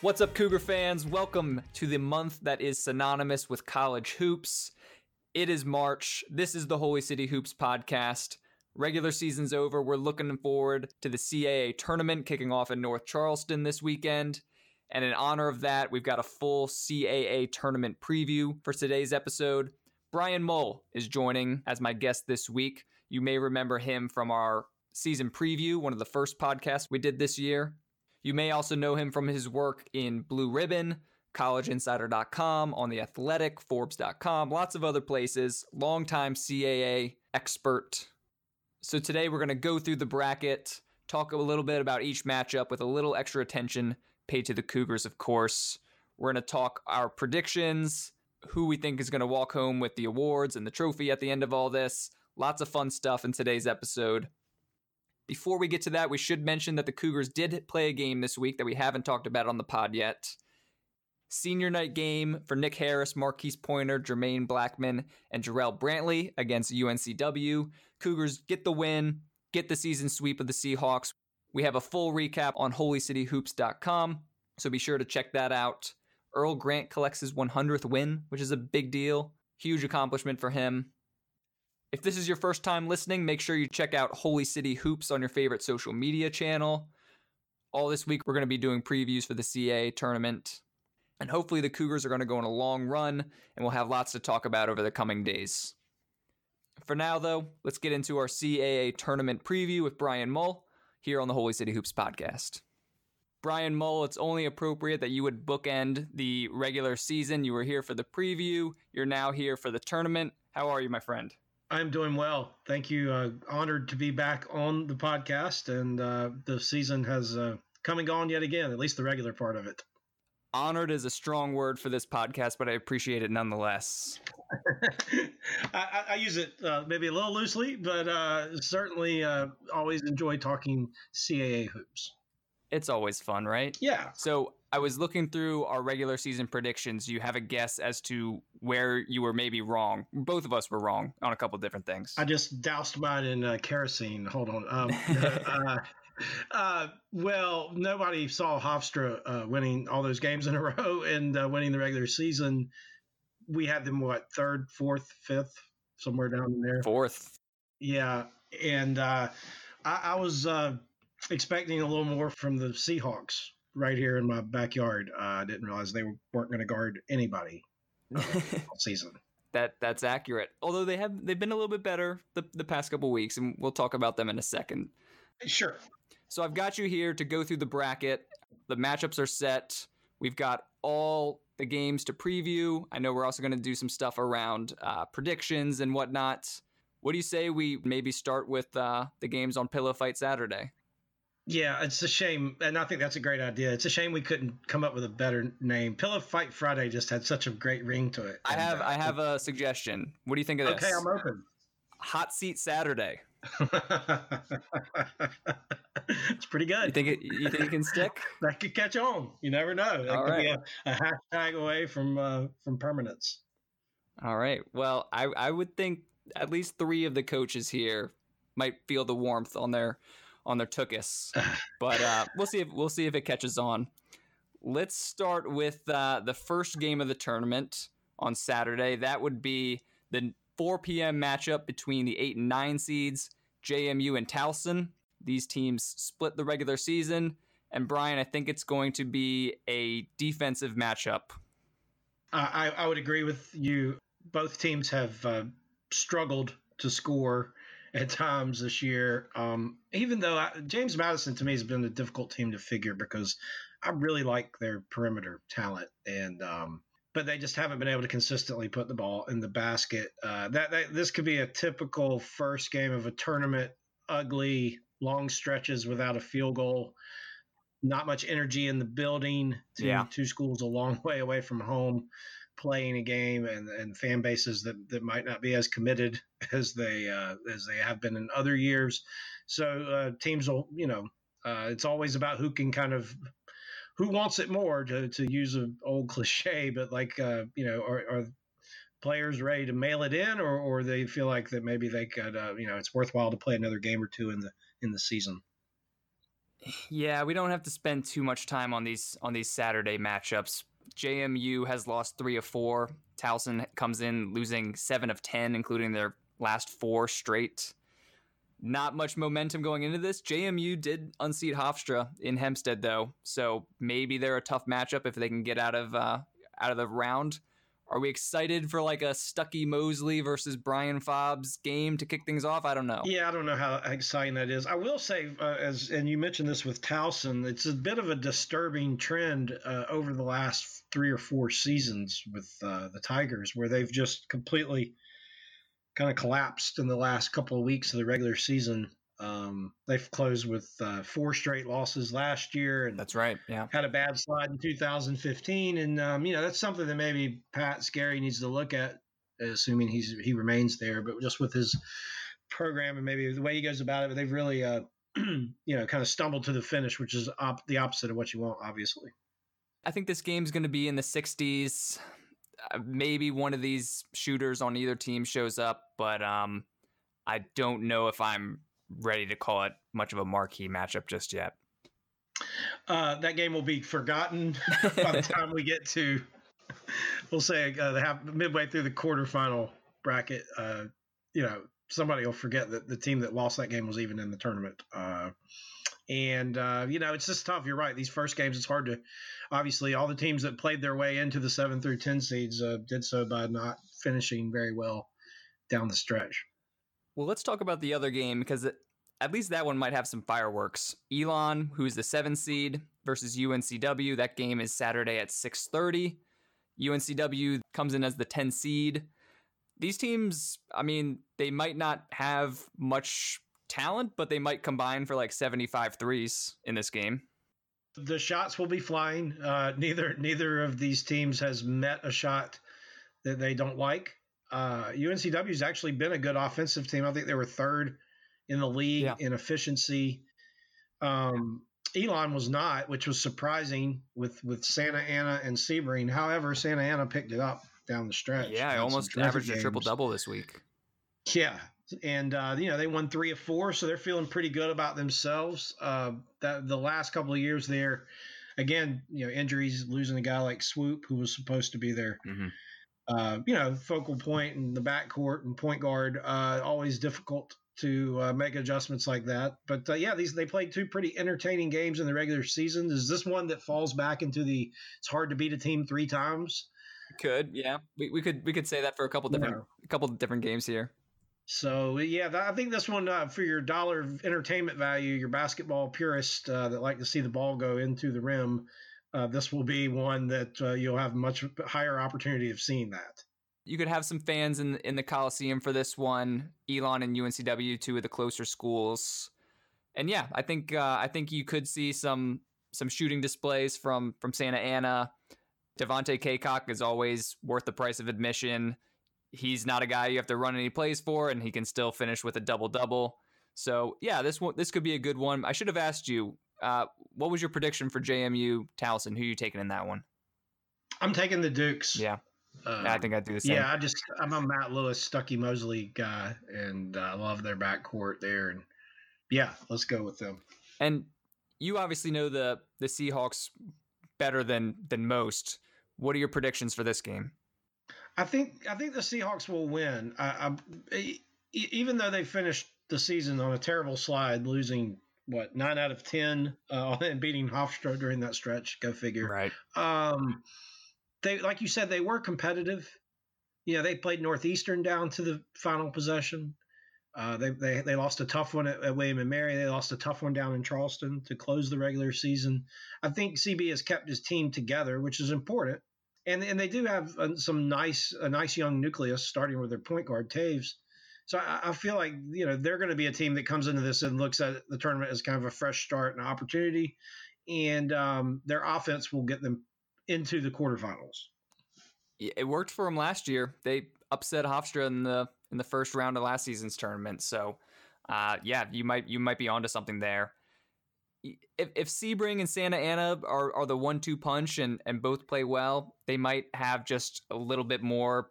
What's up, Cougar fans? Welcome to the month that is synonymous with college hoops. It is March. This is the Holy City Hoops podcast. Regular season's over. We're looking forward to the CAA tournament kicking off in North Charleston this weekend. And in honor of that, we've got a full CAA tournament preview for today's episode. Brian Mull is joining as my guest this week. You may remember him from our season preview, one of the first podcasts we did this year. You may also know him from his work in Blue Ribbon, collegeinsider.com, on The Athletic, Forbes.com, lots of other places. Longtime CAA expert. So today we're going to go through the bracket, talk a little bit about each matchup with a little extra attention paid to the Cougars, of course. We're going to talk our predictions, who we think is going to walk home with the awards and the trophy at the end of all this. Lots of fun stuff in today's episode. Before we get to that, we should mention that the Cougars did play a game this week that we haven't talked about on the pod yet. Senior night game for Nick Harris, Marquise Pointer, Jermaine Blackman, and Jarrell Brantley against UNCW. Cougars get the win, get the season sweep of the Seahawks. We have a full recap on holycityhoops.com, so be sure to check that out. Earl Grant collects his 100th win, which is a big deal. Huge accomplishment for him. If this is your first time listening, make sure you check out Holy City Hoops on your favorite social media channel. All this week, we're going to be doing previews for the CA tournament. And hopefully, the Cougars are going to go on a long run, and we'll have lots to talk about over the coming days. For now, though, let's get into our CAA tournament preview with Brian Mull here on the Holy City Hoops podcast. Brian Mull, it's only appropriate that you would bookend the regular season. You were here for the preview, you're now here for the tournament. How are you, my friend? I'm doing well. Thank you. Uh, honored to be back on the podcast, and uh, the season has uh, come and gone yet again, at least the regular part of it. Honored is a strong word for this podcast, but I appreciate it nonetheless. I, I, use it uh, maybe a little loosely, but uh, certainly uh, always enjoy talking CAA hoops. It's always fun, right? Yeah. So I was looking through our regular season predictions. You have a guess as to where you were maybe wrong. Both of us were wrong on a couple different things. I just doused mine in uh, kerosene. Hold on. Um, uh, uh, well, nobody saw Hofstra uh, winning all those games in a row and uh, winning the regular season. We had them what third, fourth, fifth, somewhere down there. Fourth. Yeah, and uh, I, I, was expecting a little more from the Seahawks right here in my backyard. Uh, I didn't realize they weren't going to guard anybody uh, all season. That that's accurate. Although they have they've been a little bit better the the past couple weeks, and we'll talk about them in a second. Sure. So I've got you here to go through the bracket. The matchups are set. We've got all the games to preview. I know we're also going to do some stuff around uh, predictions and whatnot. What do you say we maybe start with uh, the games on Pillow Fight Saturday? Yeah, it's a shame, and I think that's a great idea. It's a shame we couldn't come up with a better name. Pillow Fight Friday just had such a great ring to it. I have, uh, I have a suggestion. What do you think of this? Okay, I'm open. Hot Seat Saturday. it's pretty good. You think it? You think it can stick? that could catch on. You never know. That All could right. be a, a, hashtag away from uh, from permanence. All right. Well, I I would think at least three of the coaches here might feel the warmth on their on their tookus. but uh, we'll see if we'll see if it catches on. Let's start with uh, the first game of the tournament on Saturday. That would be the 4 p.m. matchup between the eight and nine seeds, JMU and Towson. These teams split the regular season, and Brian, I think it's going to be a defensive matchup. Uh, I, I would agree with you. Both teams have uh, struggled to score at times this year. Um, even though I, James Madison to me has been a difficult team to figure because I really like their perimeter talent and. Um, but they just haven't been able to consistently put the ball in the basket. Uh, that, that this could be a typical first game of a tournament, ugly, long stretches without a field goal, not much energy in the building. Two, yeah. two schools a long way away from home playing a game and, and fan bases that, that might not be as committed as they uh, as they have been in other years. So uh, teams will, you know, uh, it's always about who can kind of who wants it more to, to use an old cliche, but like uh, you know, are, are, players ready to mail it in, or, or they feel like that maybe they could, uh, you know, it's worthwhile to play another game or two in the in the season. Yeah, we don't have to spend too much time on these on these Saturday matchups. JMU has lost three of four. Towson comes in losing seven of ten, including their last four straight. Not much momentum going into this. JMU did unseat Hofstra in Hempstead though, so maybe they're a tough matchup if they can get out of uh, out of the round. Are we excited for like a Stuckey Mosley versus Brian Fobbs game to kick things off? I don't know. Yeah, I don't know how exciting that is. I will say, uh, as and you mentioned this with Towson, it's a bit of a disturbing trend uh, over the last three or four seasons with uh, the Tigers, where they've just completely kind of collapsed in the last couple of weeks of the regular season. Um, they've closed with uh, four straight losses last year, and that's right. Yeah, had a bad slide in 2015, and um, you know that's something that maybe Pat Skerry needs to look at, assuming he's he remains there. But just with his program and maybe the way he goes about it, but they've really uh, you know kind of stumbled to the finish, which is op- the opposite of what you want, obviously. I think this game's going to be in the 60s. Uh, maybe one of these shooters on either team shows up, but um, I don't know if I'm ready to call it much of a marquee matchup just yet. Uh, that game will be forgotten by the time we get to, we'll say, uh, the half, midway through the quarterfinal bracket. Uh, you know, somebody will forget that the team that lost that game was even in the tournament. Uh, and uh, you know, it's just tough. You're right. These first games, it's hard to. Obviously, all the teams that played their way into the seven through ten seeds uh, did so by not finishing very well down the stretch. Well, let's talk about the other game because at least that one might have some fireworks. Elon, who's the seven seed, versus UNCW. That game is Saturday at 6:30. UNCW comes in as the 10 seed. These teams, I mean, they might not have much talent, but they might combine for like 75 threes in this game. The shots will be flying. Uh, neither neither of these teams has met a shot that they don't like uh, UNCW has actually been a good offensive team. I think they were third in the league yeah. in efficiency. Um, Elon was not, which was surprising with with Santa Ana and Seibring. However, Santa Ana picked it up down the stretch. Yeah, I almost averaged games. a triple double this week. Yeah, and uh, you know they won three of four, so they're feeling pretty good about themselves. Uh, that the last couple of years there, again, you know, injuries, losing a guy like Swoope who was supposed to be there. Mm-hmm uh, you know, focal point in the backcourt and point guard. Uh, always difficult to uh, make adjustments like that. But uh, yeah, these they played two pretty entertaining games in the regular season. Is this one that falls back into the it's hard to beat a team three times? Could yeah, we, we could we could say that for a couple different a couple different games here. So yeah, I think this one uh, for your dollar entertainment value, your basketball purist uh, that like to see the ball go into the rim uh, this will be one that uh, you'll have much higher opportunity of seeing that. You could have some fans in in the Coliseum for this one. Elon and UNCW, two of the closer schools, and yeah, I think uh, I think you could see some some shooting displays from from Santa Ana. Devontae Cacok is always worth the price of admission. He's not a guy you have to run any plays for, and he can still finish with a double double. So yeah, this one this could be a good one. I should have asked you uh, what was your prediction for JMU Towson? Who are you taking in that one? I'm taking the Dukes. Yeah. Um, I think I'd do the same. Yeah, I just I'm a Matt Lewis, Stuckey Mosley guy, and I uh, love their backcourt there. And yeah, let's go with them. And you obviously know the the Seahawks better than than most. What are your predictions for this game? I think I think the Seahawks will win. I, I, even though they finished the season on a terrible slide, losing what nine out of ten uh, and beating Hofstra during that stretch. Go figure. Right. Um, they like you said they were competitive. You know they played Northeastern down to the final possession. Uh, they, they they lost a tough one at, at, William and Mary. They lost a tough one down in Charleston to close the regular season. I think CB has kept his team together, which is important. And and they do have uh, some nice a nice young nucleus starting with their point guard Toews so I, I feel like you know they're going to be a team that comes into this and looks at the tournament as kind of a fresh start and opportunity, and um, their offense will get them into the quarterfinals. It worked for them last year. They upset Hofstra in the in the first round of last season's tournament. So, uh, yeah, you might you might be onto something there. If, if Seibring and Santa Ana are, are the one two punch and, and both play well, they might have just a little bit more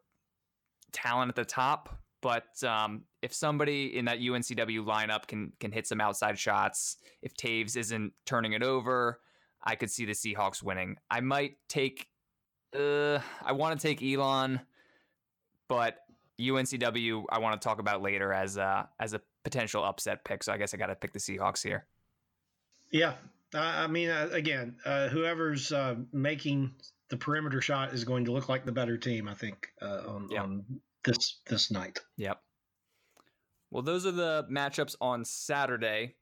talent at the top But um, if somebody in that UNCW lineup can can hit some outside shots, if Toews isn't turning it over, I could see the Seahawks winning. I might take. Uh, I want to take Elon, but UNCW I want to talk about later as a as a potential upset pick. So I guess I got to pick the Seahawks here. Yeah, I mean, uh, again, uh, whoever's uh, making the perimeter shot is going to look like the better team. I think uh, on, yep. on this this night. Yep. Well, those are the matchups on Saturday.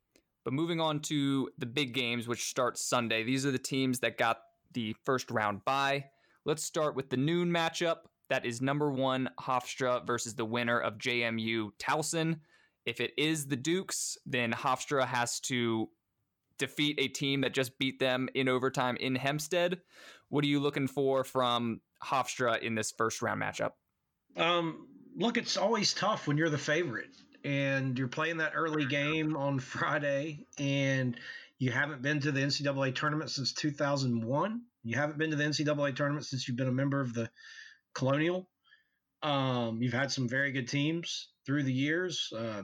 But moving on to the big games, which start Sunday. These are the teams that got the first round bye. Let's start with the noon matchup. That is number one Hofstra versus the winner of JMU Towson. If it is the Dukes, then Hofstra has to defeat a team that just beat them in overtime in Hempstead. What are you looking for from Hofstra in this first round matchup? Um, look, it's always tough when you're the favorite and you're playing that early game on Friday and you haven't been to the NCAA tournament since 2001. You haven't been to the NCAA tournament since you've been a member of the Colonial. Um, you've had some very good teams through the years. Uh,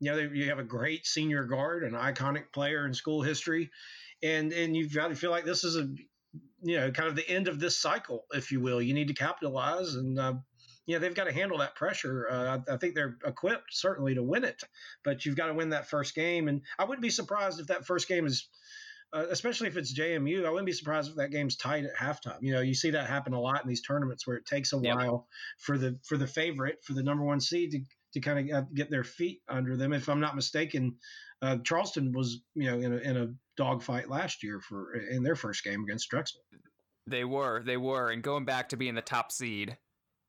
you know, you have a great senior guard, an iconic player in school history, and and you've got to feel like this is a, you know, kind of the end of this cycle, if you will. You need to capitalize, and uh, you know they've got to handle that pressure. Uh, I, I, think they're equipped certainly to win it, but you've got to win that first game. And I wouldn't be surprised if that first game is, uh, especially if it's JMU. I wouldn't be surprised if that game's tight at halftime. You know, you see that happen a lot in these tournaments where it takes a yep. while for the for the favorite for the number one seed to to kind of get their feet under them. If I'm not mistaken, uh, Charleston was you know in a, in a dogfight last year for in their first game against Drexel. They were, they were, and going back to being the top seed,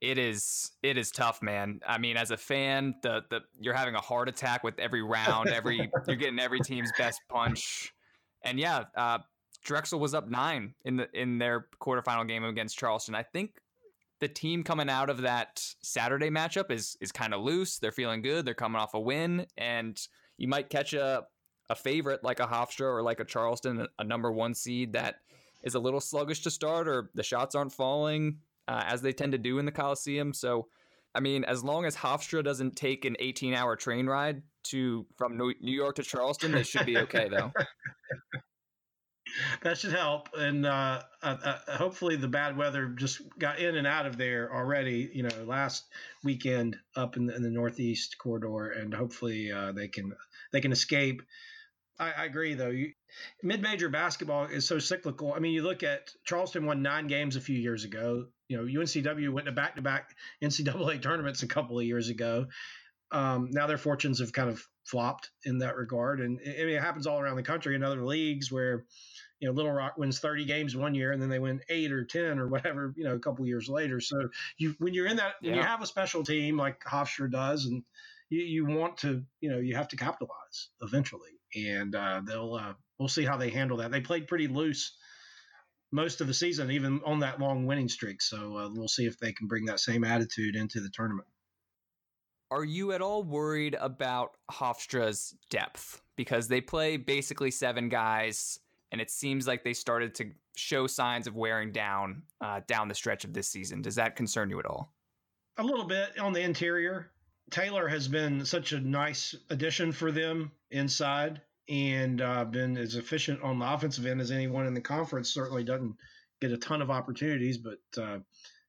it is it is tough, man. I mean, as a fan, the the you're having a heart attack with every round. Every you're getting every team's best punch, and yeah, uh, Drexel was up nine in the in their quarterfinal game against Charleston. I think the team coming out of that Saturday matchup is is kind of loose. They're feeling good. They're coming off a win, and you might catch a a favorite like a Hofstra or like a Charleston, a number one seed that is a little sluggish to start, or the shots aren't falling uh, as they tend to do in the Coliseum. So, I mean, as long as Hofstra doesn't take an 18 hour train ride to from New York to Charleston, they should be okay though. that should help. And uh, uh, uh, hopefully, the bad weather just got in and out of there already. You know, last weekend up in the, in the northeast corridor, and hopefully uh, they can they can escape. I, I agree, though. mid-major basketball is so cyclical. I mean, you look at Charleston won nine games a few years ago. You know, UNCW went to back-to-back NCAA tournaments a couple of years ago. Um, now their fortunes have kind of flopped in that regard, and I mean, it happens all around the country in other leagues where you know, Little Rock wins 30 games one year and then they win eight or 10 or whatever, you know, a couple years later. So you, when you're in that, yeah. when you have a special team like Hofstra does, and you, you want to, you know, you have to capitalize eventually. And uh, they'll, uh, we'll see how they handle that. They played pretty loose most of the season, even on that long winning streak. So uh, we'll see if they can bring that same attitude into the tournament. Are you at all worried about Hofstra's depth? Because they play basically seven guys and it seems like they started to show signs of wearing down uh, down the stretch of this season. Does that concern you at all? A little bit on the interior. Taylor has been such a nice addition for them inside and uh, been as efficient on the offensive end as anyone in the conference. Certainly doesn't get a ton of opportunities, but uh,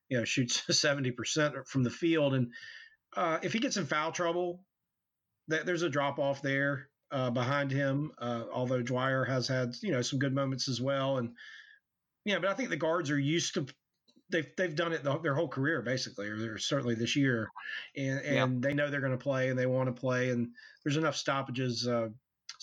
you know shoots seventy percent from the field. And uh, if he gets in foul trouble, that there's a drop off there uh, behind him. Uh, although Dwyer has had you know some good moments as well, and yeah, but I think the guards are used to. They've, they've done it the, their whole career basically, or certainly this year, and, and yeah. they know they're going to play and they want to play, and there's enough stoppages.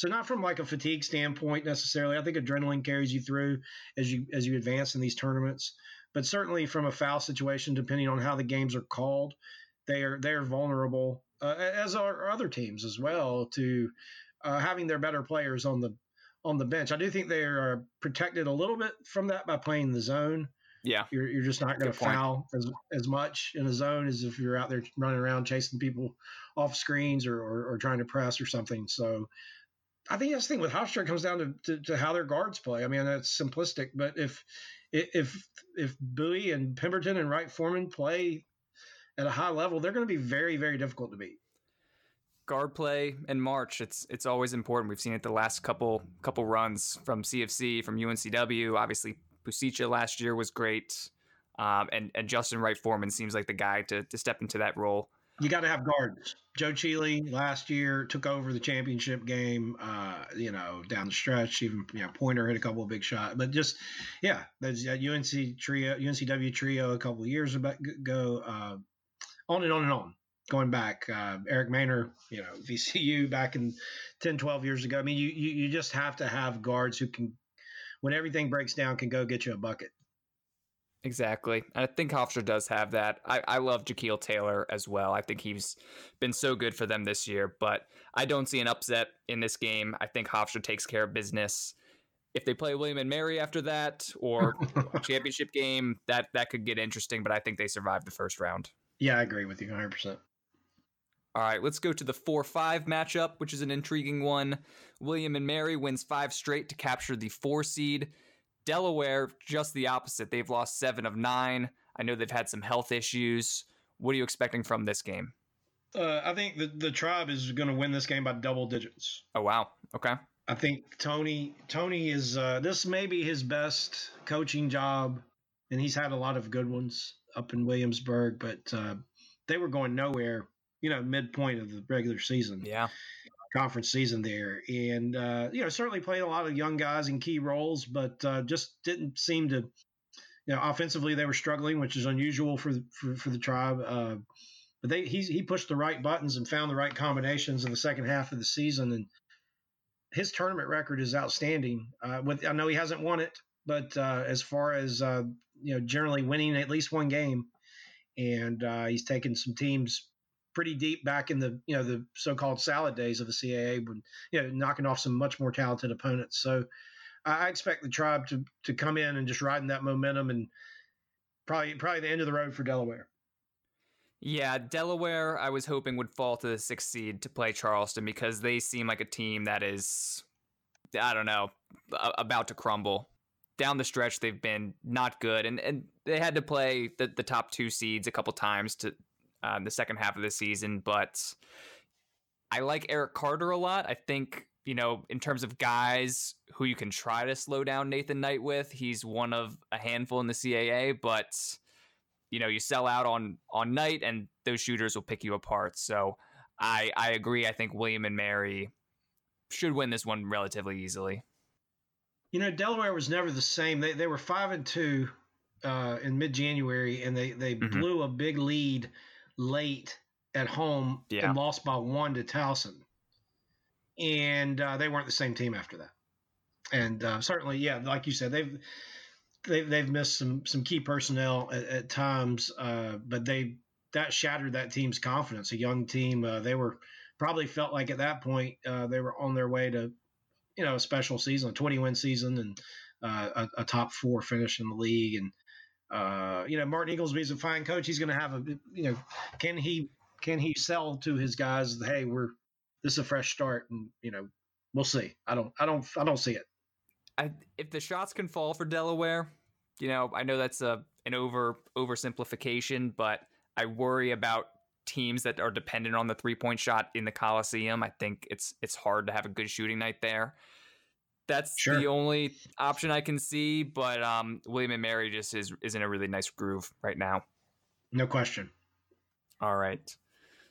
So not from like a fatigue standpoint necessarily. I think adrenaline carries you through as you as you advance in these tournaments, but certainly from a foul situation, depending on how the games are called, they are they are vulnerable, uh, as are other teams as well to uh, having their better players on the on the bench. I do think they are protected a little bit from that by playing the zone. Yeah, you're, you're just not going to foul as, as much in a zone as if you're out there running around chasing people off screens or, or, or trying to press or something. So I think that's the thing with Hofstra it comes down to, to, to, how their guards play. I mean, that's simplistic, but if if if Buie and Pemberton and Wright Foreman play at a high level, they're going to be very, very difficult to beat. Guard play and March, it's it's always important. We've seen it the last couple couple runs from CFC, from UNCW. Obviously, Pusica last year was great, um, and and Justin Wright Foreman seems like the guy to to step into that role. You got to have guards. Joe Chealy last year took over the championship game. Uh, you know, down the stretch, even you know Pointer hit a couple of big shots, but just yeah, there's a UNC trio, UNCW trio a couple of years ago. Uh, on and on and on. Going back, uh, Eric Maynor, you know, VCU back in 10, 12 years ago. I mean, you, you you just have to have guards who can, when everything breaks down, can go get you a bucket. Exactly. And I think Hofstra does have that. I, I love Jacquil Taylor as well. I think he's been so good for them this year, but I don't see an upset in this game. I think Hofstra takes care of business. If they play William and Mary after that or championship game, that that could get interesting, but I think they survive the first round. Yeah, I agree with you 100%. All right, let's go to the 4 5 matchup, which is an intriguing one. William and Mary wins five straight to capture the four seed. Delaware, just the opposite. They've lost seven of nine. I know they've had some health issues. What are you expecting from this game? Uh, I think the, the tribe is going to win this game by double digits. Oh, wow. Okay. I think Tony Tony is uh, this may be his best coaching job, and he's had a lot of good ones up in Williamsburg, but uh, they were going nowhere. You know, midpoint of the regular season. Yeah. Conference season there, and uh, you know certainly playing a lot of young guys in key roles, but uh, just didn't seem to. You know, offensively they were struggling, which is unusual for for, for the tribe. Uh, but they he he pushed the right buttons and found the right combinations in the second half of the season, and his tournament record is outstanding. Uh, with I know he hasn't won it, but uh, as far as uh, you know, generally winning at least one game, and he's taken some teams pretty deep back in the you know the so-called salad days of the CAA, when you know knocking off some much more talented opponents. So I expect the tribe to to come in and just riding that momentum and probably probably the end of the road for Delaware. Yeah, Delaware, I was hoping would fall to the sixth seed to play Charleston because they seem like a team that is, I don't know, about to crumble down the stretch they've been not good, and and they had to play the the top two seeds a couple times to um, the second half of the season. But I like Eric Carter a lot. I think you know in terms of guys who you can try to slow down Nathan Knight with, he's one of a handful in the CAA, but. You know, you sell out on on Knight, and those shooters will pick you apart. So, I I agree. I think William and Mary should win this one relatively easily. You know, Delaware was never the same. They they were five and two uh, in mid January, and they they mm-hmm. blew a big lead late at home yeah. and lost by one to Towson. And uh, they weren't the same team after that. And uh, certainly, yeah, like you said, they've they've, they've missed some some key personnel at, at times, uh, but they that shattered that team's confidence. A young team, uh, they were probably felt like at that point uh, they were on their way to you know a special season, a 20 win season, and uh, a, a, top four finish in the league. And uh, you know Martin Ingelsby is a fine coach. He's going to have a you know can he can he sell to his guys? Hey, we're this is a fresh start, and you know we'll see. I don't I don't I don't see it. I, if the shots can fall for Delaware, you know I know that's a an over oversimplification, but I worry about teams that are dependent on the three point shot in the Coliseum. I think it's it's hard to have a good shooting night there. That's sure. the only option I can see, but um, William and Mary just is is in a really nice groove right now. No question. All right.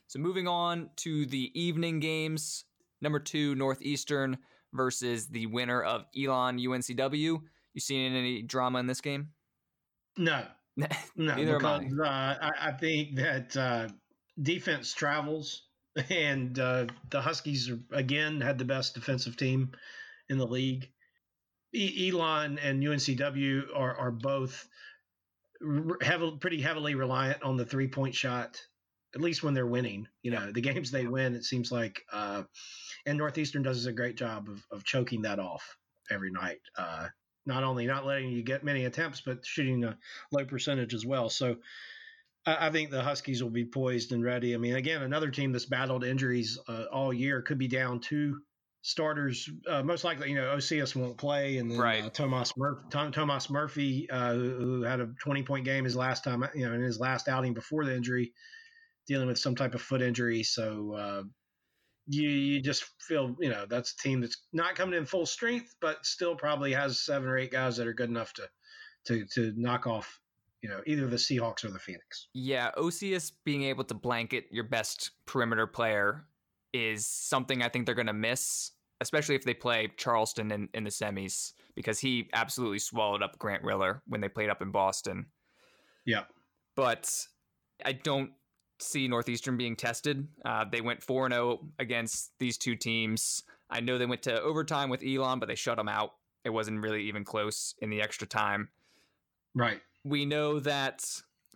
So moving on to the evening games. Number two, Northeastern versus the winner of Elon UNCW. You seen any drama in this game? No, no, because I. Uh, I, I. think that uh, defense travels, and uh, the Huskies are, again had the best defensive team in the league. E- Elon and UNCW are are both heavily, pretty heavily reliant on the three point shot. At least when they're winning, you know, the games they win, it seems like, uh, and Northeastern does a great job of, of choking that off every night. Uh, not only not letting you get many attempts, but shooting a low percentage as well. So I think the Huskies will be poised and ready. I mean, again, another team that's battled injuries uh, all year could be down two starters. Uh, most likely, you know, Occeus won't play, and then right. uh, Tomas Murphy, Tom, Tomas Murphy, uh, who, who, had a twenty point game his last time, you know, in his last outing before the injury, dealing with some type of foot injury. So uh, you you just feel you know that's a team that's not coming in full strength, but still probably has seven or eight guys that are good enough to to to knock off you know either the Seahawks or the Phoenix. Yeah, Occeus being able to blanket your best perimeter player is something I think they're going to miss, especially if they play Charleston in, in the semis, because he absolutely swallowed up Grant Riller when they played up in Boston. Yeah. But I don't see Northeastern being tested. Uh, they went 4 0 against these two teams. I know they went to overtime with Elon, but they shut them out. It wasn't really even close in the extra time. Right. We know that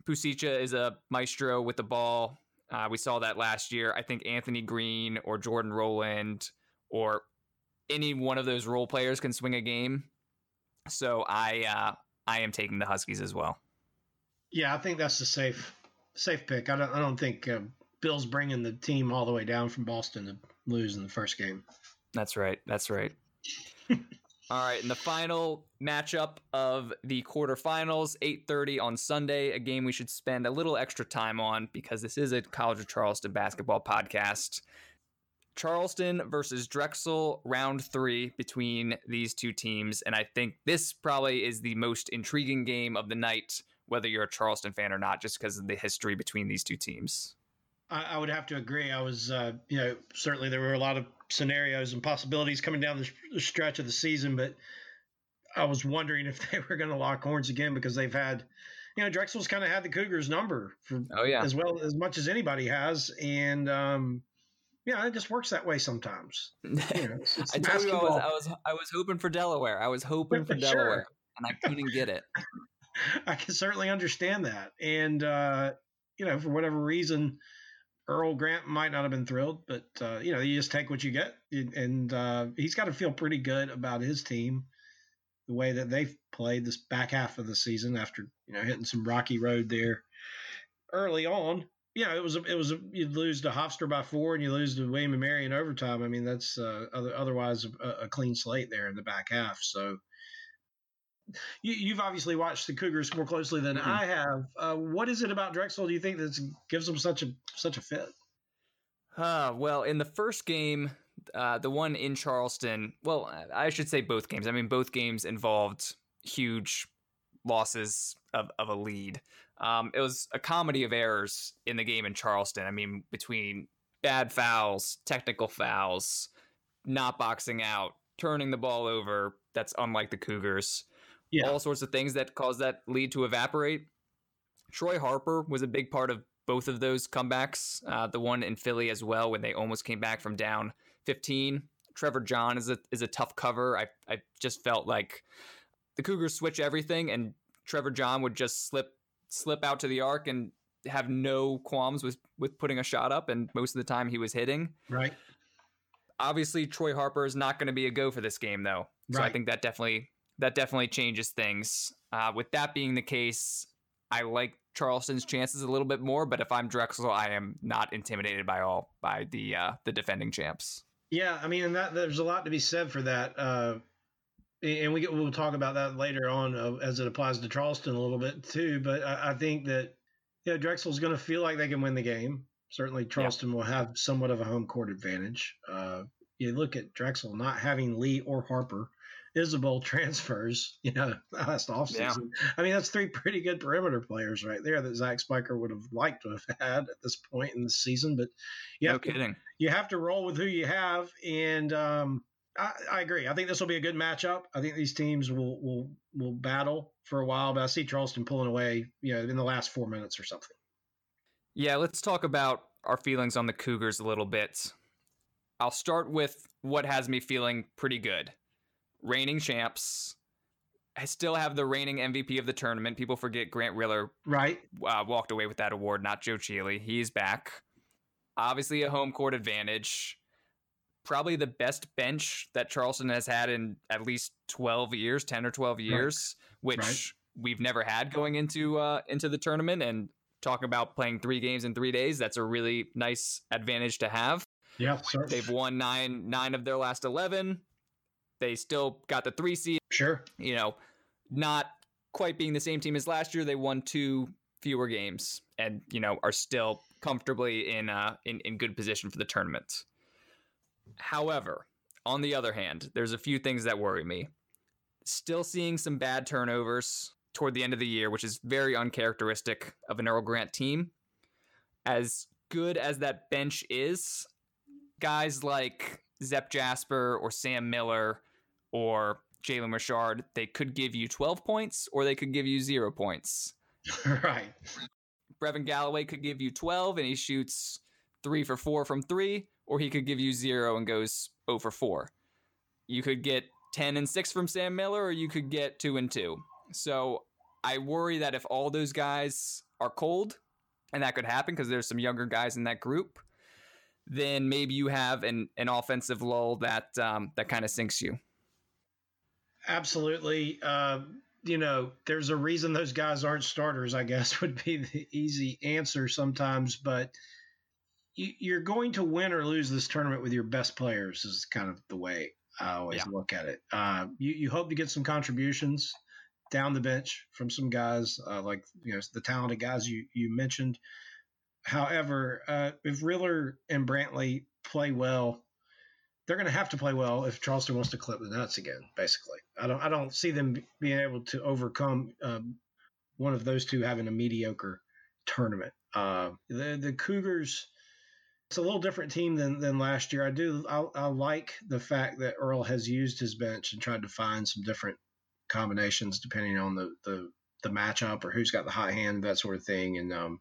Pusica is a maestro with the ball. Uh, we saw that last year. I think Anthony Green or Jordan Roland or any one of those role players can swing a game. So I uh, I am taking the Huskies as well. Yeah, I think that's the safe safe pick. I don't I don't think uh, Bill's bringing the team all the way down from Boston to lose in the first game. That's right. That's right. All right, and the final matchup of the quarterfinals, 8:30 on Sunday, a game we should spend a little extra time on because this is a College of Charleston basketball podcast. Charleston versus Drexel, round three between these two teams. And I think this probably is the most intriguing game of the night, whether you're a Charleston fan or not, just because of the history between these two teams. I, I would have to agree. I was, uh, you know, certainly there were a lot of scenarios and possibilities coming down the stretch of the season, but I was wondering if they were going to lock horns again because they've had, you know, Drexel's kind of had the Cougars number for oh yeah as well as much as anybody has, and um, yeah, it just works that way sometimes. You know, it's, it's I told you I was, I was I was hoping for Delaware. I was hoping for Delaware, and I couldn't get it. I can certainly understand that, and uh, you know, for whatever reason, Earl Grant might not have been thrilled, but uh, you know you just take what you get, and uh, he's got to feel pretty good about his team, the way that they've played this back half of the season after you know hitting some rocky road there early on. Yeah, it was a, it was a, you lose to Hofstra by four and you lose to William and Mary in overtime. I mean that's uh, other, otherwise a, a, clean slate there in the back half. So you, have obviously watched the Cougars more closely than mm-hmm. I have. Uh, what is it about Drexel? Do you think that gives them such a such a fit? Uh, well, in the first game, uh, the one in Charleston, well, I should say both games. I mean, both games involved huge losses of, of a lead. Um, it was a comedy of errors in the game in Charleston. I mean, between bad fouls, technical fouls, not boxing out, turning the ball over. That's unlike the Cougars yeah. all sorts of things that cause that lead to evaporate. Troy Harper was a big part of both of those comebacks. Uh, the one in Philly as well when they almost came back from down 15. Trevor John is a is a tough cover. I I just felt like the Cougars switch everything and Trevor John would just slip slip out to the arc and have no qualms with with putting a shot up and most of the time he was hitting. Right. Obviously Troy Harper is not going to be a go for this game though. So right. I think that definitely that definitely changes things. Uh, with that being the case, I like Charleston's chances a little bit more, but if I'm Drexel, I am not intimidated by all by the uh, the defending champs. Yeah, I mean, and that there's a lot to be said for that. Uh, and we get, we'll talk about that later on uh, as it applies to Charleston a little bit too. But I, I think that you know Drexel's going to feel like they can win the game. Certainly, Charleston yeah. will have somewhat of a home court advantage. Uh, you look at Drexel not having Lee or Harper Isabell transfers, you know, last offseason. Yeah. I mean, that's three pretty good perimeter players right there that Zach Spiker would have liked to have had at this point in the season. But you no kidding. To, you have to roll with who you have. And um, I, I, agree. I think this will be a good matchup. I think these teams will, will, will battle for a while, but I see Charleston pulling away, you know, in the last four minutes or something. Yeah, let's talk about our feelings on the Cougars a little bit. I'll start with what has me feeling pretty good reigning champs. I still have the reigning MVP of the tournament. People forget Grant Riller right uh, walked away with that award, not Joe Chealy. He's back. Obviously, a home court advantage. Probably the best bench that Charleston has had in at least twelve years, ten or twelve years, right. which right. we've never had going into uh, into the tournament. And talking about playing three games in three days, that's a really nice advantage to have. Yeah, they've won nine nine of their last eleven. They still got the three seed. Sure. You know, not quite being the same team as last year. They won two fewer games and you know are still comfortably in uh in, in good position for the tournament. However, on the other hand, there's a few things that worry me. Still seeing some bad turnovers toward the end of the year, which is very uncharacteristic of an Earl Grant team. As good as that bench is, guys like Zep Jasper or Sam Miller or Jalen Richard, they could give you 12 points or they could give you zero points. right. Brevin Galloway could give you 12 and he shoots three for four from three, or he could give you zero and goes 0 for four. You could get 10 and six from Sam Miller, or you could get two and two. So I worry that if all those guys are cold, and that could happen because there's some younger guys in that group, then maybe you have an, an offensive lull that um, that kind of sinks you. Absolutely. Uh, you know, there's a reason those guys aren't starters, I guess, would be the easy answer sometimes. But you, are going to win or lose this tournament with your best players, is kind of the way I always yeah. look at it. Uh, you, you hope to get some contributions down the bench from some guys uh, like you know the talented guys you you mentioned. However, uh, if Riller and Brantley play well, they're going to have to play well if Charleston wants to clip the nuts again. Basically, I don't I don't see them being able to overcome um, one of those two having a mediocre tournament. Uh, the the Cougars. It's a little different team than, than last year. I do I, I like the fact that Earl has used his bench and tried to find some different combinations depending on the the the matchup or who's got the hot hand, that sort of thing. And um,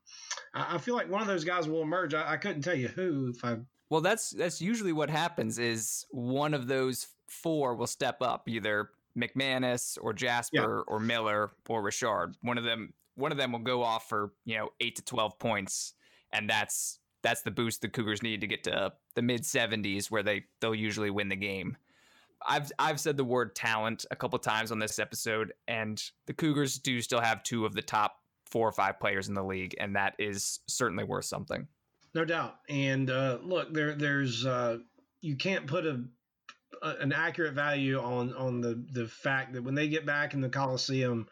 I, I, feel like one of those guys will emerge. I, I, couldn't tell you who if I. Well, that's that's usually what happens. Is one of those four will step up, either McManus or Jasper yeah. or Miller or Richard. One of them, one of them will go off for you know eight to twelve points, and that's that's the boost the Cougars need to get to the mid seventies, where they they'll usually win the game. I've I've said the word talent a couple times on this episode, and the Cougars do still have two of the top four or five players in the league, and that is certainly worth something. No doubt. And uh, look, there there's uh, you can't put a, a, an accurate value on on the the fact that when they get back in the Coliseum,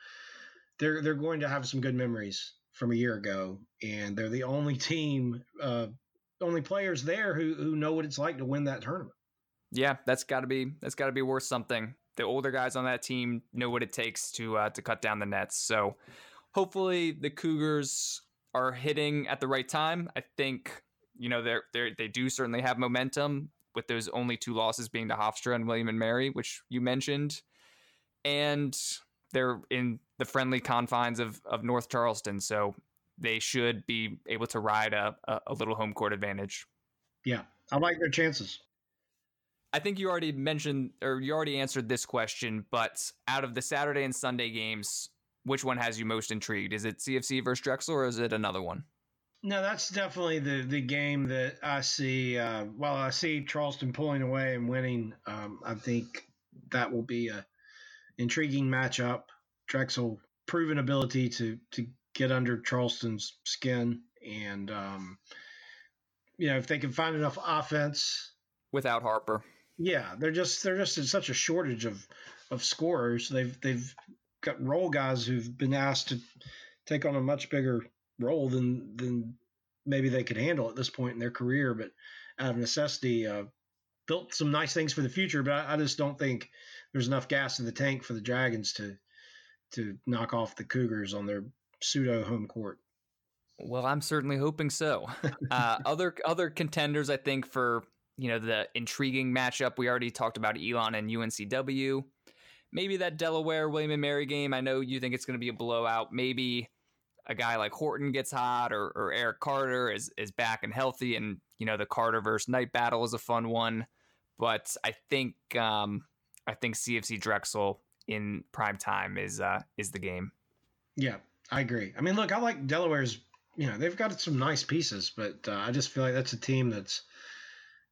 they're they're going to have some good memories from a year ago, and they're the only team, uh, only players there who who know what it's like to win that tournament. Yeah, that's got to be that's got to be worth something. The older guys on that team know what it takes to uh, to cut down the nets. So hopefully the Cougars are hitting at the right time. I think you know they they they do certainly have momentum with those only two losses being to Hofstra and William and Mary, which you mentioned, and they're in the friendly confines of of North Charleston, so they should be able to ride a, a, a little home court advantage. Yeah, I like their chances. I think you already mentioned or you already answered this question, but out of the Saturday and Sunday games, which one has you most intrigued? Is it CFC versus Drexel or is it another one? No, that's definitely the the game that I see. Uh, while I see Charleston pulling away and winning, um, I think that will be a intriguing matchup. Drexel proven ability to to get under Charleston's skin, and um, you know if they can find enough offense without Harper, yeah, they're just they're just in such a shortage of of scorers. They've they've role guys who've been asked to take on a much bigger role than than maybe they could handle at this point in their career. But out of necessity, uh, built some nice things for the future. But I, I just don't think there's enough gas in the tank for the Dragons to to knock off the Cougars on their pseudo home court. Well, I'm certainly hoping so. Uh, other other contenders, I think, for you know, the intriguing matchup. We already talked about Elon and UNCW. Maybe that Delaware William and Mary game. I know you think it's going to be a blowout. Maybe a guy like Horton gets hot, or, or Eric Carter is is back and healthy, and you know the Carter versus Knight battle is a fun one. But I think um, I think CFC Drexel in prime time is uh, is the game. Yeah, I agree. I mean, look, I like Delaware's. You know, they've got some nice pieces, but uh, I just feel like that's a team that's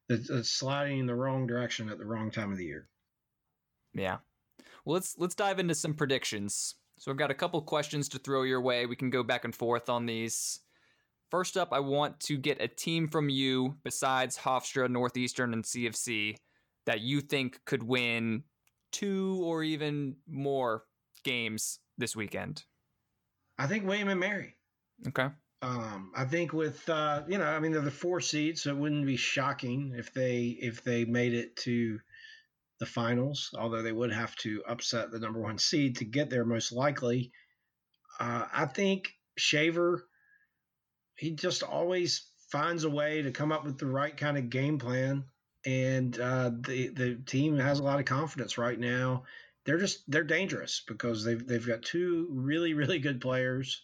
it's, sliding in the wrong direction at the wrong time of the year. Yeah. Well, let's let's dive into some predictions. So I've got a couple questions to throw your way. We can go back and forth on these. First up, I want to get a team from you besides Hofstra, Northeastern, and CFC that you think could win two or even more games this weekend. I think William and Mary. Okay. Um, I think with uh, you know, I mean, they're the four seeds, so it wouldn't be shocking if they if they made it to the finals. Although they would have to upset the number one seed to get there, most likely. Uh, I think Shaver, he just always finds a way to come up with the right kind of game plan, and uh, the the team has a lot of confidence right now. They're just they're dangerous because they've they've got two really really good players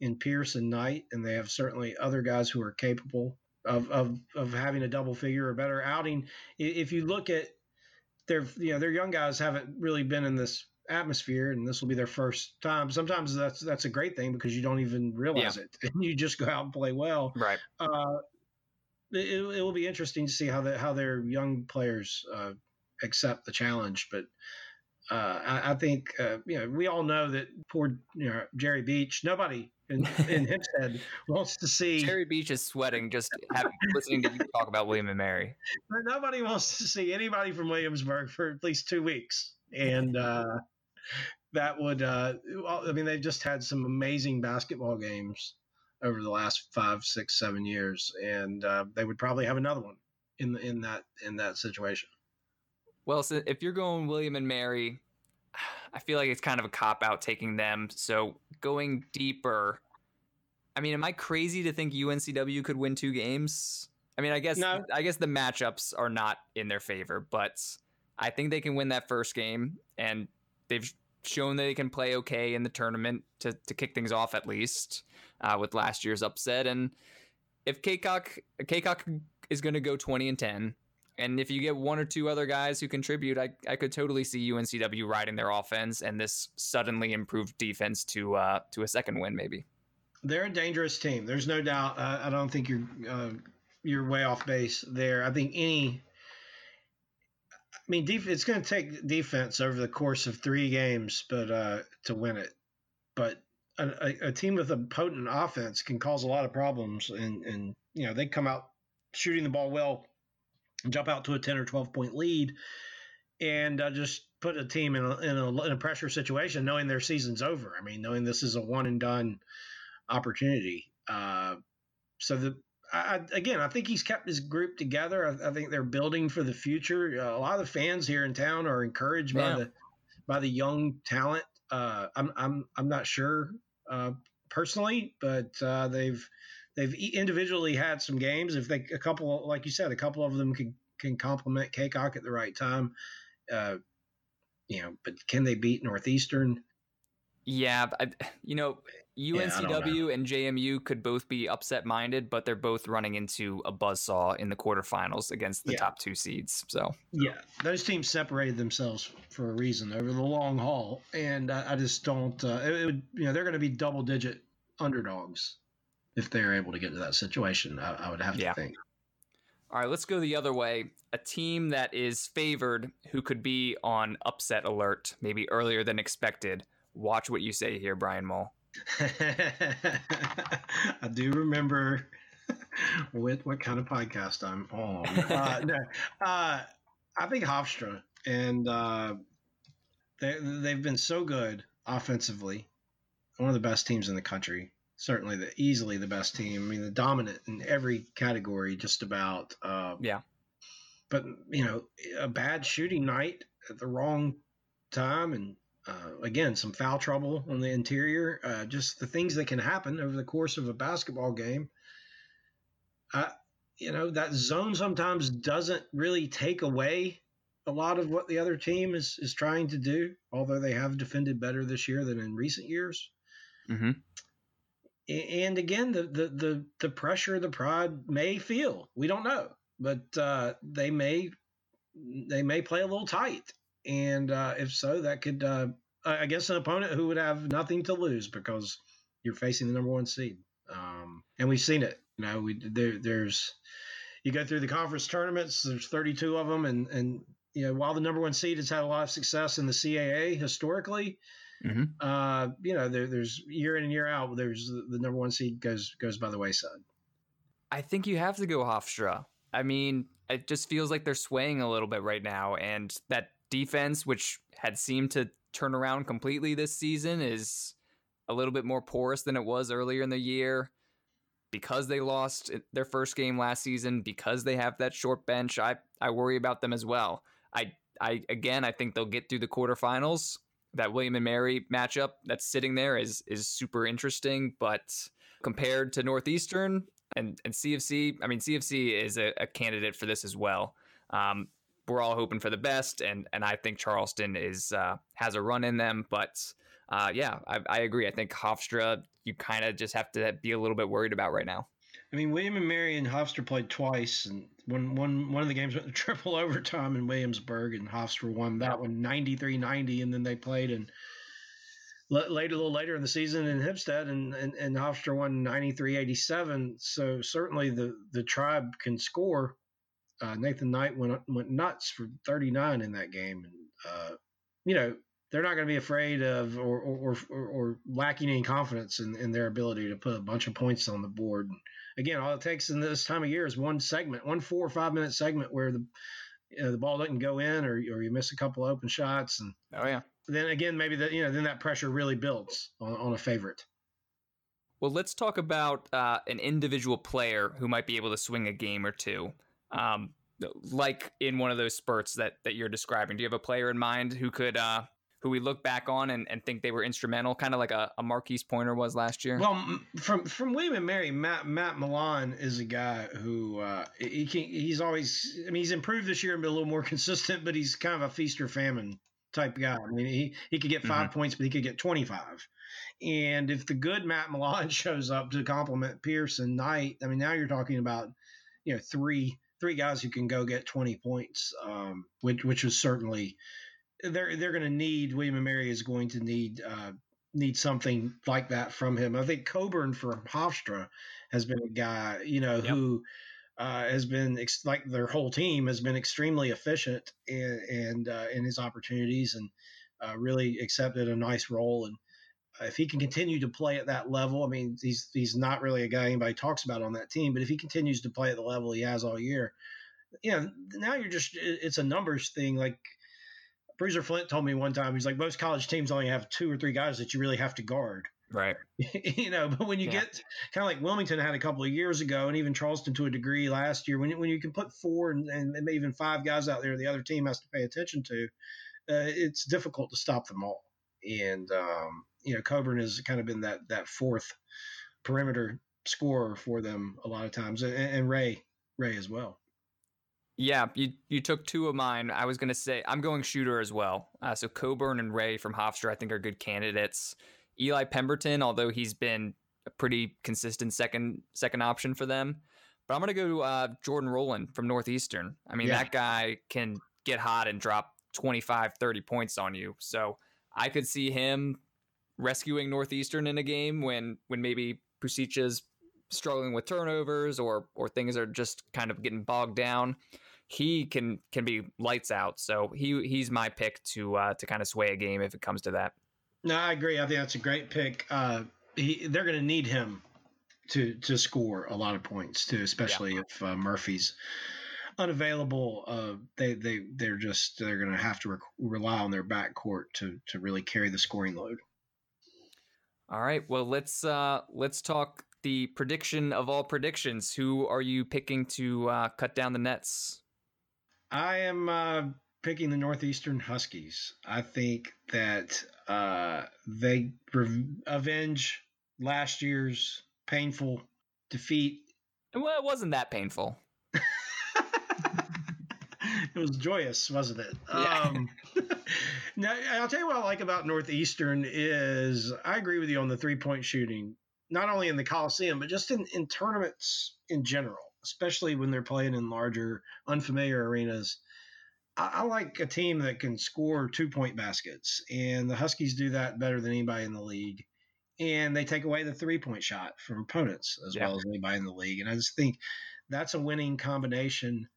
in Pierce and Knight, and they have certainly other guys who are capable of of, of having a double figure or better outing. If you look at their you know their young guys haven't really been in this atmosphere and this will be their first time sometimes that's that's a great thing because you don't even realize yeah. it and you just go out and play well right uh, it, it will be interesting to see how the how their young players uh, accept the challenge but uh, I, I, think uh, you know we all know that poor you know Jerry Beach. Nobody in, in Hempstead wants to see Jerry Beach is sweating just having, listening to you talk about William and Mary. But nobody wants to see anybody from Williamsburg for at least two weeks, and uh, that would. Uh, I mean, they've just had some amazing basketball games over the last five, six, seven years, and uh, they would probably have another one in in that in that situation. Well, so if you're going William and Mary, I feel like it's kind of a cop out taking them. So going deeper, I mean, am I crazy to think UNCW could win two games? I mean, I guess no. I guess the matchups are not in their favor, but I think they can win that first game, and they've shown that they can play okay in the tournament to to kick things off at least uh, with last year's upset. And if Cacok Cacok is going to go twenty and ten, and if you get one or two other guys who contribute, I, I could totally see UNCW riding their offense and this suddenly improved defense to uh, to a second win, maybe. They're a dangerous team. There's no doubt. Uh, I don't think you're uh, you're way off base there. I think any. I mean, def- it's going to take defense over the course of three games, but uh, to win it. But a, a, team with a potent offense can cause a lot of problems, and and you know they come out shooting the ball well jump out to a 10 or 12 point lead and uh, just put a team in a, in a, in a pressure situation, knowing their season's over. I mean, knowing this is a one and done opportunity. Uh, so the I, again, I think he's kept his group together. I, I think they're building for the future. Uh, a lot of the fans here in town are encouraged yeah. by the by the young talent. Uh, I'm I'm I'm not sure uh, personally, but uh, they've they've individually had some games. If they a couple, like you said, a couple of them can can complement Cacok at the right time. Uh, you know, but can they beat Northeastern? Yeah, I, you know, UNCW yeah, and JMU could both be upset minded, but they're both running into a buzzsaw in the quarterfinals against the yeah. top two seeds. So yeah, those teams separated themselves for a reason over the long haul, and I, I just don't. Uh, it, it would, you know, they're going to be double digit underdogs if they're able to get to that situation. I, I would have yeah. to think. All right, let's go the other way. A team that is favored who could be on upset alert, maybe earlier than expected. Watch what you say here, Brian Mull. I do remember what what kind of podcast I'm on. Uh, no, uh, I think Hofstra, and uh, they they've been so good offensively, one of the best teams in the country certainly the easily the best team. I mean, the dominant in every category, just about. Uh, yeah. But you know, a bad shooting night at the wrong time, and uh, again, some foul trouble on the interior. Uh, just the things that can happen over the course of a basketball game. Uh, you know, that zone sometimes doesn't really take away a lot of what the other team is is trying to do. Although they have defended better this year than in recent years. Mm-hmm and again, the, the the the pressure the pride may feel. We don't know, but uh, they may they may play a little tight, and uh, if so, that could uh, I guess an opponent who would have nothing to lose because you're facing the number one seed, um, and we've seen it. You know, we there, there's you go through the conference tournaments. There's 32 of them, and and you know while the number one seed has had a lot of success in the CAA historically Mm-hmm. Uh, you know, there, there's year in and year out, there's the, the, number one seed goes goes by the wayside. I think you have to go Hofstra. I mean, it just feels like they're swaying a little bit right now, and that defense, which had seemed to turn around completely this season, is a little bit more porous than it was earlier in the year because they lost their first game last season, because they have that short bench, I, I worry about them as well. I, I again, I think they'll get through the quarterfinals. That William and Mary matchup that's sitting there is is super interesting, but compared to Northeastern and, and CFC, I mean CFC is a, a candidate for this as well. Um, we're all hoping for the best, and and I think Charleston is uh, has a run in them, but uh, yeah, I, I, agree. I think Hofstra, you kind of just have to be a little bit worried about right now. I mean, William and Mary and Hofstra played twice, and one, one, one of the games went to triple overtime in Williamsburg, and Hofstra won that one 93 90, and then they played in later, a little later in the season in Hempstead, and, and, and Hofstra won 93 87. So certainly the, the tribe can score. Uh, Nathan Knight went went nuts for 39 in that game, and uh, you know they're not going to be afraid of or or, or, or lacking any confidence in, in their ability to put a bunch of points on the board. Again, all it takes in this time of year is one segment, one four or five minute segment where the you know, the ball doesn't go in or, or you miss a couple open shots. And oh yeah. then again maybe that you know then that pressure really builds on, on a favorite. Well let's talk about uh, an individual player who might be able to swing a game or two. Um, like in one of those spurts that that you're describing. Do you have a player in mind who could uh, who we look back on and, and think they were instrumental, kind of like a, a Marquise Pointer was last year? Well, from from William and Mary, Matt Matt Milon is a guy who uh, he can, he's always. I mean, he's improved this year and been a little more consistent, but he's kind of a feast or famine type guy. I mean, he he could get 5 mm-hmm. points, but he could get twenty five. And if the good Matt Milon shows up to complement Pierce and Knight, I mean, now you're talking about you know three three guys who can go get 20 points, um, which which was certainly they're they're going to need William and Mary is going to need uh, need something like that from him. I think Coburn for Hofstra has been a guy you know yep. who uh, has been ex- like their whole team has been extremely efficient in, and uh, in his opportunities and uh, really accepted a nice role and. If he can continue to play at that level, I mean, he's he's not really a guy anybody talks about on that team. But if he continues to play at the level he has all year, you know, now you're just it's a numbers thing. Like Bruiser Flint told me one time, he's like, most college teams only have two or three guys that you really have to guard. Right. you know, but when you yeah. get kind of like Wilmington had a couple of years ago, and even Charleston to a degree last year, when you, when you can put four and, and maybe even five guys out there, the other team has to pay attention to. Uh, it's difficult to stop them all. And um, you know, Coburn has kind of been that that fourth perimeter scorer for them a lot of times, and, and Ray Ray as well. Yeah, you you took two of mine. I was going to say I'm going shooter as well. Uh, so Coburn and Ray from Hofstra I think are good candidates. Eli Pemberton, although he's been a pretty consistent second second option for them, but I'm going to go uh, Jordan Roland from Northeastern. I mean, yeah. that guy can get hot and drop 25, 30 points on you. So I could see him rescuing Northeastern in a game when when maybe Pusica's struggling with turnovers or or things are just kind of getting bogged down he can can be lights out. So he he's my pick to uh, to kind of sway a game if it comes to that. No, I agree. I think that's a great pick. Uh, he, they're going to need him to to score a lot of points too, especially yeah. if uh, Murphy's unavailable. Uh, they they they're just they're going to have to rely on their backcourt to to really carry the scoring load. All right. Well, let's uh, let's talk the prediction of all predictions. Who are you picking to uh, cut down the nets? I am uh, picking the Northeastern Huskies. I think that uh, they re- avenge last year's painful defeat. Well, it wasn't that painful. it was joyous, wasn't it? Yeah. Um, now, I'll tell you what I like about Northeastern is I agree with you on the three point shooting, not only in the Coliseum, but just in, in tournaments in general especially when they're playing in larger, unfamiliar arenas. I, I like a team that can score two point baskets, and the Huskies do that better than anybody in the league. And they take away the three point shot from opponents as yeah. well as anybody in the league. And I just think that's a winning combination.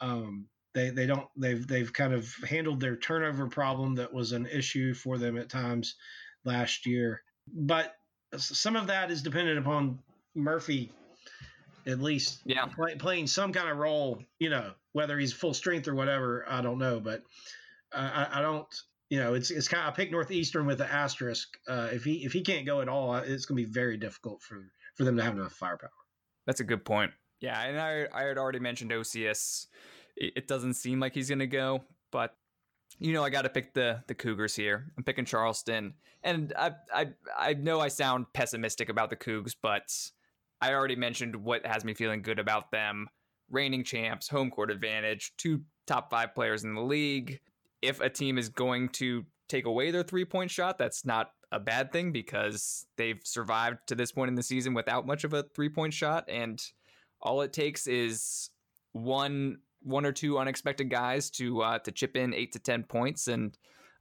Um, they they don't they've they've kind of handled their turnover problem that was an issue for them at times last year. But some of that is dependent upon Murphy at least yeah play, playing some kind of role you know whether he's full strength or whatever i don't know but I, I don't you know, it's it's kind of I pick Northeastern with an asterisk. Uh, if he if he can't go at all, it's going to be very difficult for for them to have enough firepower. That's a good point. Yeah, and I I had already mentioned Occeus. It, it doesn't seem like he's going to go, but you know I got to pick the the Cougars here. I'm picking Charleston, and I I I know I sound pessimistic about the Cougs, but I already mentioned what has me feeling good about them. Reigning champs, home court advantage, two top five players in the league. If a team is going to take away their three point shot, that's not a bad thing because they've survived to this point in the season without much of a three point shot. And all it takes is one one or two unexpected guys to uh, to chip in eight to ten points and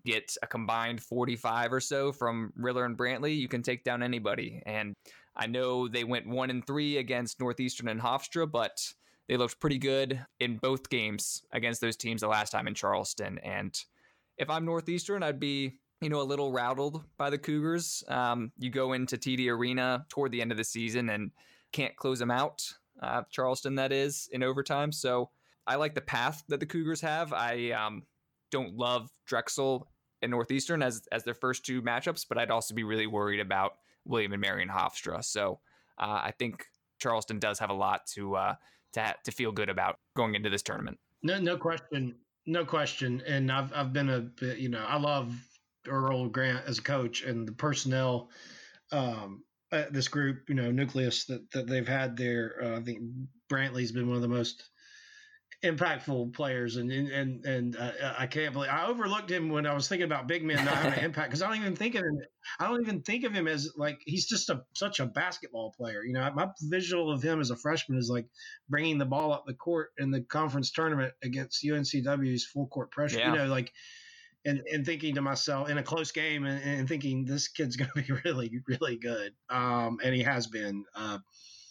get a combined 45 or so from Riller and Brantley, you can take down anybody. And I know they went one and three against Northeastern and Hofstra, but they looked pretty good in both games against those teams the last time in Charleston. And if I'm Northeastern, I'd be you know a little rattled by the Cougars. Um, you go into TD Arena toward the end of the season and can't close them out. Uh, Charleston, that is, in overtime. So I like the path that the Cougars have. I um, don't love Drexel and Northeastern as as their first two matchups, but I'd also be really worried about William and Mary and Hofstra. So uh, I think Charleston does have a lot to uh, to to feel good about going into this tournament. No, no question, no question. And I've I've been a you know I love Earl Grant as a coach and the personnel. Um, uh, this group, you know, nucleus that, that they've had there. Uh, I think Brantley's been one of the most impactful players, and and and uh, I can't believe I overlooked him when I was thinking about big men not having an impact because I don't even think of him. I don't even think of him as like he's just a such a basketball player. You know, my visual of him as a freshman is like bringing the ball up the court in the conference tournament against UNCW's full court pressure. Yeah. You know, like. And, and thinking to myself in a close game and, and thinking this kid's going to be really really good um, and he has been uh,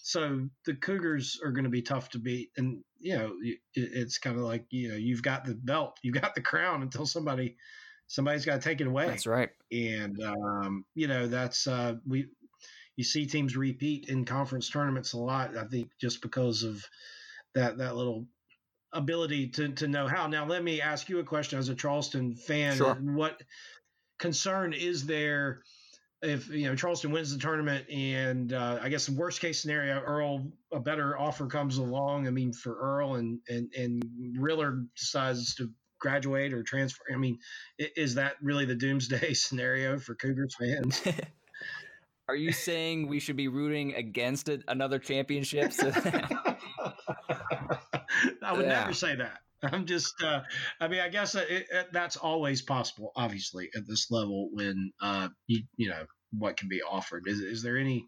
so the Cougars are going to be tough to beat, and you know it's kind of like you know you've got the belt, you've got the crown until somebody somebody's got to take it away. That's right. And um, you know that's uh, we you see teams repeat in conference tournaments a lot. I think just because of that that little ability to to know how. Now let me ask you a question as a Charleston fan. Sure. What concern is there? If you know Charleston wins the tournament, and uh, I guess the worst case scenario, Earl a better offer comes along. I mean, for Earl and and and Riller decides to graduate or transfer. I mean, is that really the doomsday scenario for Cougars fans? Are you saying we should be rooting against a, another championship? I would yeah. never say that. I'm just, uh, I mean, I guess it, it, that's always possible, obviously, at this level when, uh, you, you know, what can be offered. Is, is there any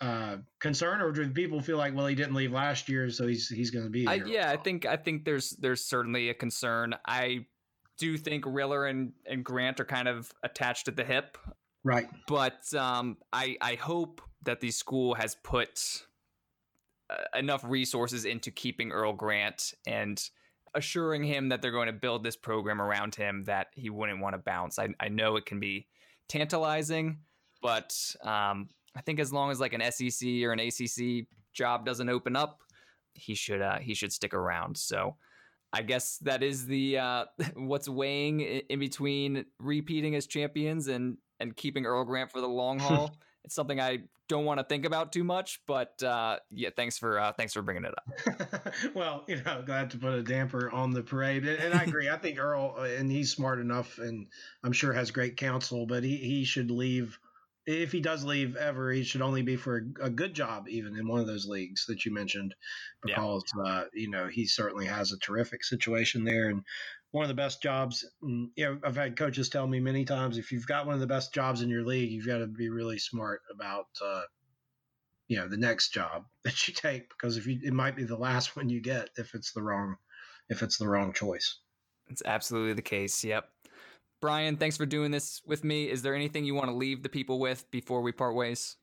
uh, concern, or do people feel like, well, he didn't leave last year, so he's he's going to be? I, yeah, I think I think there's there's certainly a concern. I do think Riller and and Grant are kind of attached at the hip, right? But um, I I hope that the school has put uh, enough resources into keeping Earl Grant and assuring him that they're going to build this program around him that he wouldn't want to bounce. I, I know it can be tantalizing, but um, I think as long as like an SEC or an ACC job doesn't open up, he should uh, he should stick around. So I guess that is the uh, what's weighing in between repeating as champions and and keeping Earl Grant for the long haul. it's something I don't want to think about too much, but uh, yeah, thanks for uh, thanks for bringing it up. well, you know, glad to put a damper on the parade, and, and I agree. I think Earl, uh, and he's smart enough, and I'm sure has great counsel, but he he should leave. If he does leave ever, he should only be for a, a good job, even in one of those leagues that you mentioned, because yeah. uh, you know he certainly has a terrific situation there, and one of the best jobs. Mm, you know, I've had coaches tell me many times if you've got one of the best jobs in your league, you've got to be really smart about, uh, you know, the next job that you take because if you, it might be the last one you get if it's the wrong, if it's the wrong choice. It's absolutely the case. Yep. Brian, thanks for doing this with me. Is there anything you want to leave the people with before we part ways?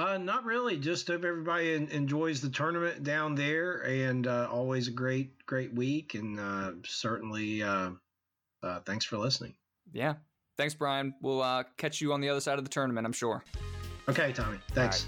Uh, not really. Just hope everybody enjoys the tournament down there, and uh, always a great, great week. And uh, certainly, uh, uh, thanks for listening. Yeah, thanks, Brian. We'll uh, catch you on the other side of the tournament. I'm sure. Okay, Tommy. Thanks.